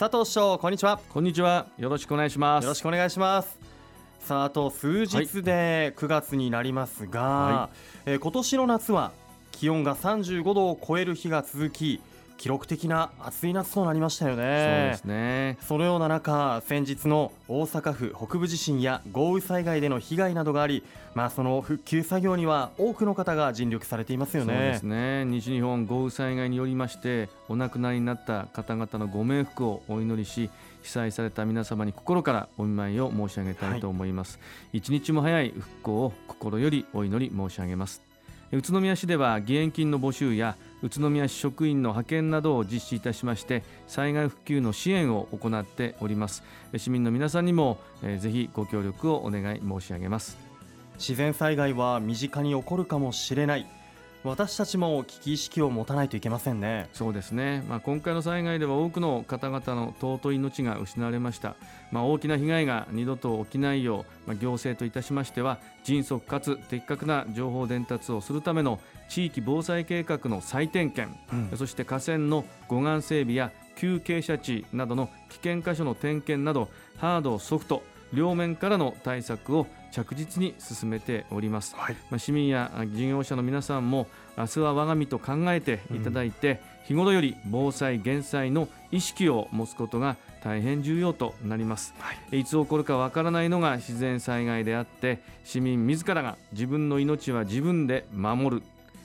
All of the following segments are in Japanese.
佐藤市長こんにちは。こんにちは。よろしくお願いします。よろしくお願いします。さああと数日で9月になりますが、はい、えー、今年の夏は気温が35度を超える日が続き記録的な暑い夏となりましたよね。そうですね。そのような中先日の大阪府北部地震や豪雨災害での被害などがありまあその復旧作業には多くの方が尽力されていますよね。そうですね。西日本豪雨災害によりましてお亡くなりになった方々のご冥福をお祈りし被災された皆様に心からお見舞いを申し上げたいと思います、はい、一日も早い復興を心よりお祈り申し上げます。宇都宮市では義援金の募集や宇都宮市職員の派遣などを実施いたしまして災害復旧の支援を行っております。市民の皆さんにも、えー、ぜひご協力をお願い申し上げます。自然災害は身近に起こるかもしれない。私たちも危機意識を持たないといけませんね。そうですね、まあ、今回の災害では多くの方々の尊い命が失われました、まあ、大きな被害が二度と起きないよう、まあ、行政といたしましては迅速かつ的確な情報伝達をするための地域防災計画の再点検、うん、そして河川の護岸整備や急傾斜地などの危険箇所の点検などハードソフト両面からの対策を着実に進めております、はい、まあ、市民や事業者の皆さんも明日は我が身と考えていただいて、うん、日頃より防災減災の意識を持つことが大変重要となります、はい、いつ起こるかわからないのが自然災害であって市民自らが自分の命は自分で守る。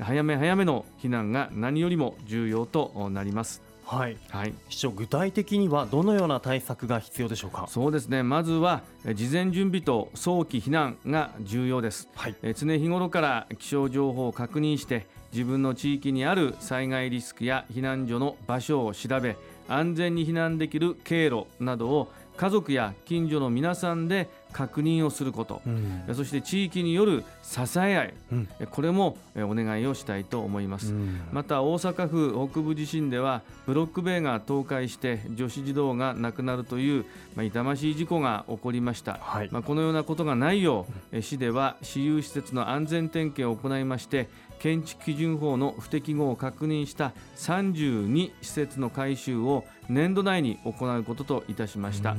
早め早めの避難が何よりも重要となりますはい、はい、市長具体的にはどのような対策が必要でしょうか？そうですね。まずは事前準備と早期避難が重要です、はい、常日頃から気象情報を確認して自分の地域にある災害リスクや避難所の場所を調べ安全に避難できる経路などを家族や近所の皆さんで確認をすること、うん、そして地域による支え合い、うん、これもお願いをしたいと思います、うん、また大阪府北部地震ではブロック塀が倒壊して女子児童が亡くなるという、まあ、痛ましい事故が起こりました、はい、まあ、このようなことがないよう市では私有施設の安全点検を行いまして建築基準法の不適合を確認した32施設の改修を年度内に行うことといたしました。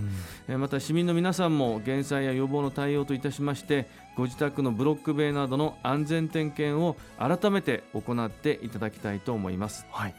また市民の皆さんも減災や予防の対応といたしましてご自宅のブロック塀などの安全点検を改めて行っていただきたいと思います、はい、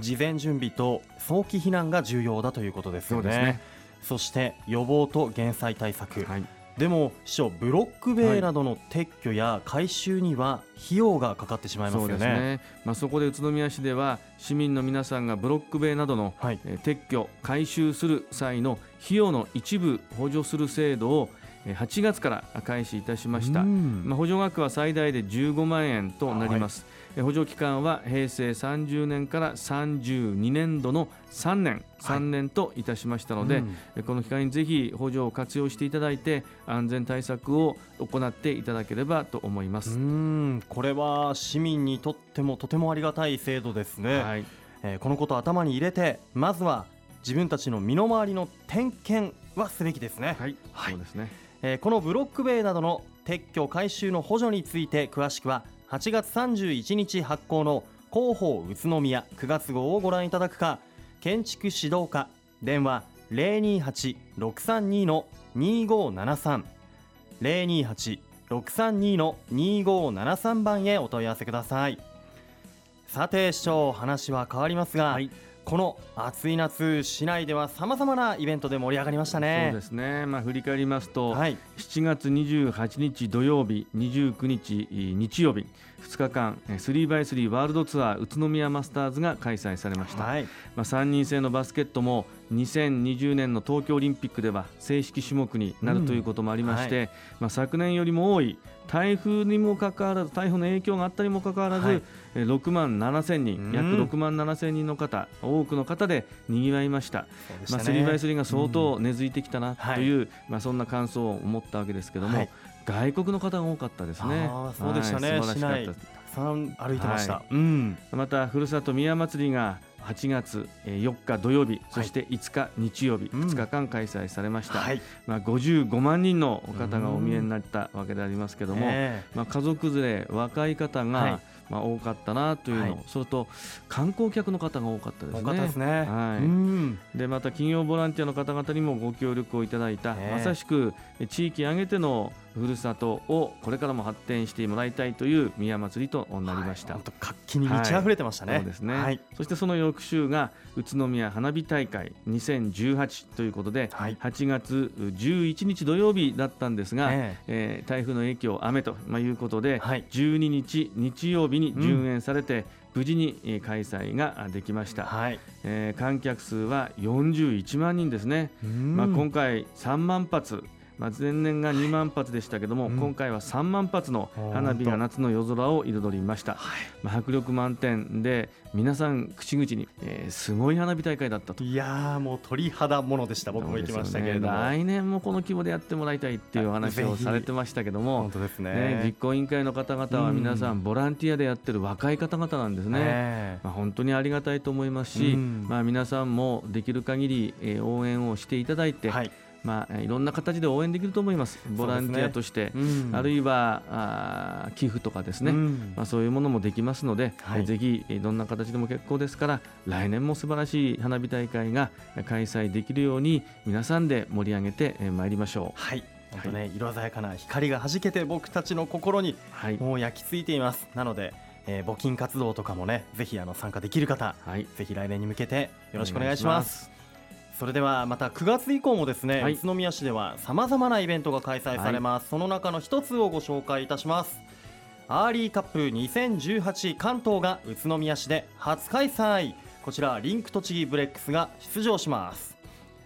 事前準備と早期避難が重要だということですよね、ね、そして予防と減災対策、はいでも市長ブロック塀などの撤去や改修には費用がかかってしまいますよね。そね。まあ、そこで宇都宮市では市民の皆さんがブロック塀などの、はい、撤去改修する際の費用の一部補助する制度を8月から開始いたしました、まあ、補助額は最大で15万円となります、はい、補助期間は平成30年から32年度の3年。3年といたしましたので、はいうん、この機会にぜひ補助を活用していただいて安全対策を行っていただければと思います。これは市民にとってもとてもありがたい制度ですね、はい、えー、このことを頭に入れてまずは自分たちの身の回りの点検はすべきですね。はい、はい、そうですね。えー、このブロック塀などの撤去回収の補助について詳しくは8月31日発行の広報宇都宮9月号をご覧いただくか建築指導課電話028-632-2573 028-632-2573番へお問い合わせください。さて市長話は変わりますが、はい。この暑い夏市内ではさまざまなイベントで盛り上がりましたね。そうですね、まあ、振り返りますと、はい、7月28日土曜日29日日曜日2日間 3x3 ワールドツアー宇都宮マスターズが開催されました、はい、まあ、3人制のバスケットも2020年の東京オリンピックでは正式種目になるということもありまして、うん。はい、まあ、昨年よりも多い台風にもかかわらず台風の影響があったにもかかわらず、はい、6万7千人、約6万7千人の方多くの方でにぎわいました、ね、まあ、3x3 が相当根付いてきたなという、うん、まあ、そんな感想を思ったわけですけども、外国の方が多かったですね。そうでしたね、はい、素晴らしかったたくさん歩いてました、はい、うん、またふるさと宮祭りが8月4日土曜日、そして5日日曜日、はい、2日間開催されました、はい、まあ、55万人の方がお見えになったわけでありますけども、まあ、家族連れ若い方が、まあ、多かったなというの、はい、それと観光客の方が多かったですね。多かったですね、はい、でまた企業ボランティアの方々にもご協力をいただいた、まさしく地域挙げてのふるさとをこれからも発展してもらいたいという宮祭りとなりました、はい、活気に満ち溢れてましたね、そうですね、はい、そしてその翌週が宇都宮花火大会2018ということで、はい、8月11日土曜日だったんですが、えー、えー、台風の影響雨ということで、はい、12日日曜日に順延されて、うん無事に開催ができました、はい、えー、観客数は41万人ですね、まあ、今回3万発まあ、前年が2万発でしたけども、はい、今回は3万発の花火が夏の夜空を彩りました、はい、まあ、迫力満点で皆さん口々に、えー、すごい花火大会だったと。いやもう鳥肌ものでした僕も行きましたけれども、ね、来年もこの規模でやってもらいたいっていうお話をされてましたけども本当ですね、ね、実行委員会の方々は皆さんボランティアでやってる若い方々なんですね、まあ、本当にありがたいと思いますし、まあ、皆さんもできる限り、えー、応援をしていただいて、はいまあ、いろんな形で応援できると思います、ボランティアとして、ねうん、あるいはあ寄付とかですね、うん、まあ、そういうものもできますので、はい、ぜひどんな形でも結構ですから、来年も素晴らしい花火大会が開催できるように、皆さんで盛り上げてまいりましょう。はい。本当ね、はい、色鮮やかな光がはじけて僕たちの心にもう焼き付いています、なので、えー、募金活動とかもねぜひあの参加できる方、はい、ぜひ来年に向けてよろしくお願いしますそれではまた9月以降もですね、はい、宇都宮市ではさまざまなイベントが開催されます、はい、その中の一つをご紹介いたします。アーリーカップ2018関東が宇都宮市で初開催。こちらリンク栃木ブレックスが出場します。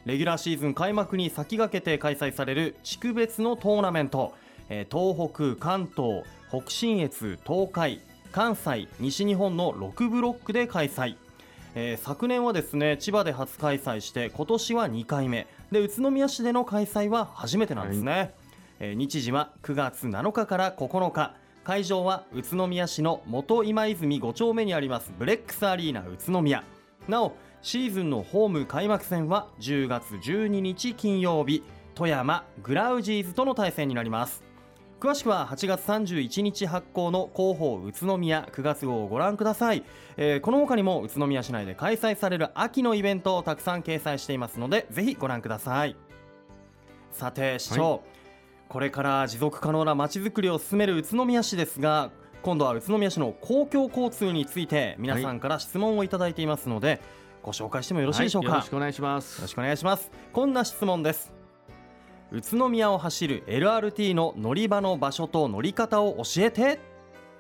レギュラーシーズン開幕に先駆けて開催される地区別のトーナメント、え東北、関東、北信越、東海、関西、西日本の6ブロックで開催えー、昨年はですね千葉で初開催して今年は2回目。で宇都宮市での開催は初めてなんですね、はい、えー、日時は9月7日から9日。会場は宇都宮市の元今泉5丁目にありますブレックスアリーナ宇都宮。なおシーズンのホーム開幕戦は10月12日金曜日。富山グラウジーズとの対戦になります詳しくは8月31日発行の広報宇都宮9月号をご覧ください、えー、この他にも宇都宮市内で開催される秋のイベントをたくさん掲載していますのでぜひご覧ください。さて市長、はい、これから持続可能なまちづくりを進める宇都宮市ですが今度は宇都宮市の公共交通について皆さんから質問をいただいていますので、ご紹介してもよろしいでしょうか、はい、よろしくお願いします。よろしくお願いします。こんな質問です宇都宮を走る LRT の乗り場の場所と乗り方を教えて？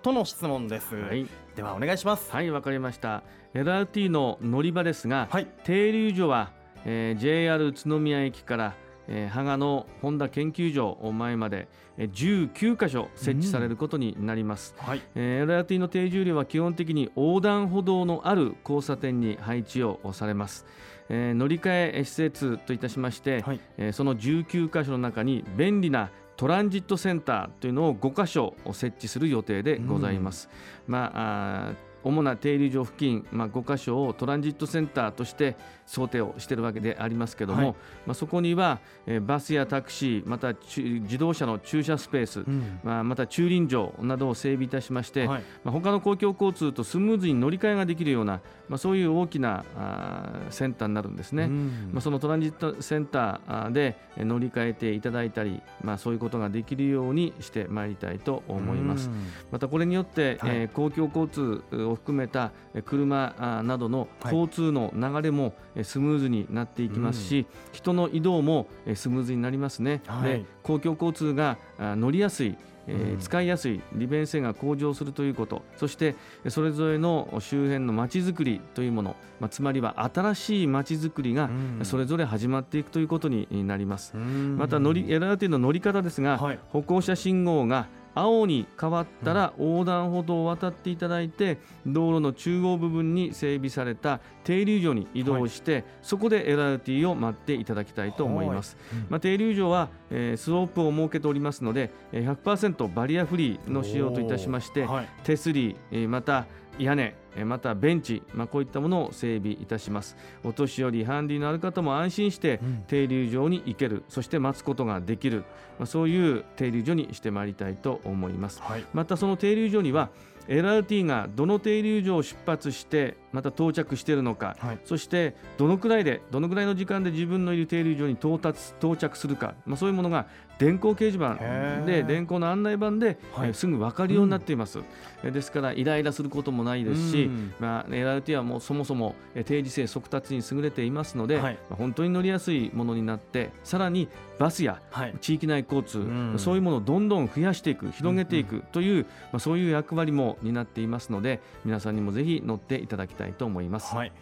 との質問です、はい、ではお願いします。はいわかりました。LRT の乗り場ですが、はい、停留所は、えー、JR 宇都宮駅からえー、芳賀の本田研究所前まで19箇所設置されることになります、うん。はい。えー、LRT の定住量は基本的に横断歩道のある交差点に配置をされます、えー、乗り換え施設といたしまして、はい、えー、その19箇所の中に便利なトランジットセンターというのを5箇所設置する予定でございます。うん、まあ主な停留所付近、まあ、5箇所をトランジットセンターとして想定をしているわけでありますけれども、はい、まあ、そこには、えー、バスやタクシーまた自動車の駐車スペース、うん、まあ、また駐輪場などを整備いたしまして、はい、まあ、他の公共交通とスムーズに乗り換えができるような、まあ、そういう大きなあセンターになるんですね、うん、まあ、そのトランジットセンターで乗り換えていただいたり、まあ、そういうことができるようにしてまいりたいと思います。うん、またこれによって、はい、えー、公共交通を含めた車などの交通の流れも、スムーズになっていきますし、うん、人の移動もスムーズになりますね。はい、で公共交通が乗りやすいえー、使いやすい利便性が向上するということ。そしてそれぞれの周辺のまちづくりというもの、まあ、つまりは新しいまちづくりがそれぞれ始まっていくということになります。また乗り LRT の乗り方ですが、はい、歩行者信号が青に変わったら横断歩道を渡っていただいて、道路の中央部分に整備された停留所に移動して、はい、そこで LRT を待っていただきたいと思います、はい。まあ、停留所は、えー、スロープを設けておりますので100%バリアフリーの使用といたしまして、はい、手すりまた屋根またベンチ、まあ、こういったものを整備いたします。お年寄りハンディのある方も安心して停留場に行ける、うん、そして待つことができる、まあ、そういう停留所にしてまいりたいと思います、はい、またその停留所には LRT がどの停留所を出発してまた到着しているのか、はい、そしてどのくらいでどのくらいの時間で自分のいる停留所に到達到着するか、まあ、そういうものが電光掲示板で電光の案内板で、はい、すぐ分かるようになっています、うん、ですからイライラすることもないですし、まあ、LRT はもうそもそも定時制速達に優れていますので、はい、まあ、本当に乗りやすいものになってさらにバスや地域内交通、そういうものをどんどん増やしていく広げていくという、まあ、そういう役割も担っていますので皆さんにもぜひ乗っていただきたいと思います。はい、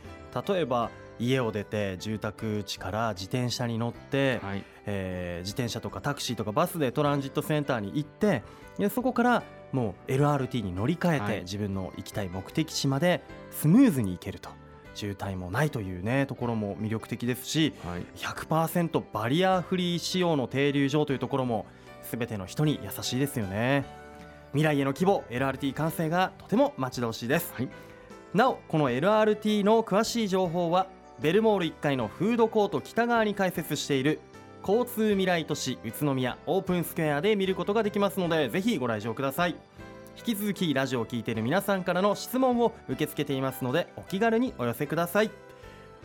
例えば家を出て住宅地から自転車に乗って、はい、えー、自転車とかタクシーとかバスでトランジットセンターに行ってでそこからもう LRT に乗り換えて、はい、自分の行きたい目的地までスムーズに行けると。渋滞もないというねところも魅力的ですし、はい、100%バリアフリー仕様の停留場というところも全ての人に優しいですよね。未来への規模 LRT 完成がとても待ち遠しいです、はい、なおこの LRT の詳しい情報はベルモール1階のフードコート北側に開設している交通未来都市宇都宮オープンスクエアで見ることができますのでぜひご来場ください。引き続きラジオを聴いている皆さんからの質問を受け付けていますのでお気軽にお寄せください。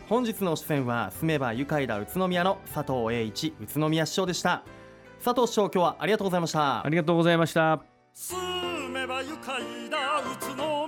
本日の出演は住めば愉快だ宇都宮の佐藤栄一宇都宮市長でした。佐藤市長今日はありがとうございました。ありがとうございました。住めば愉快だ宇都宮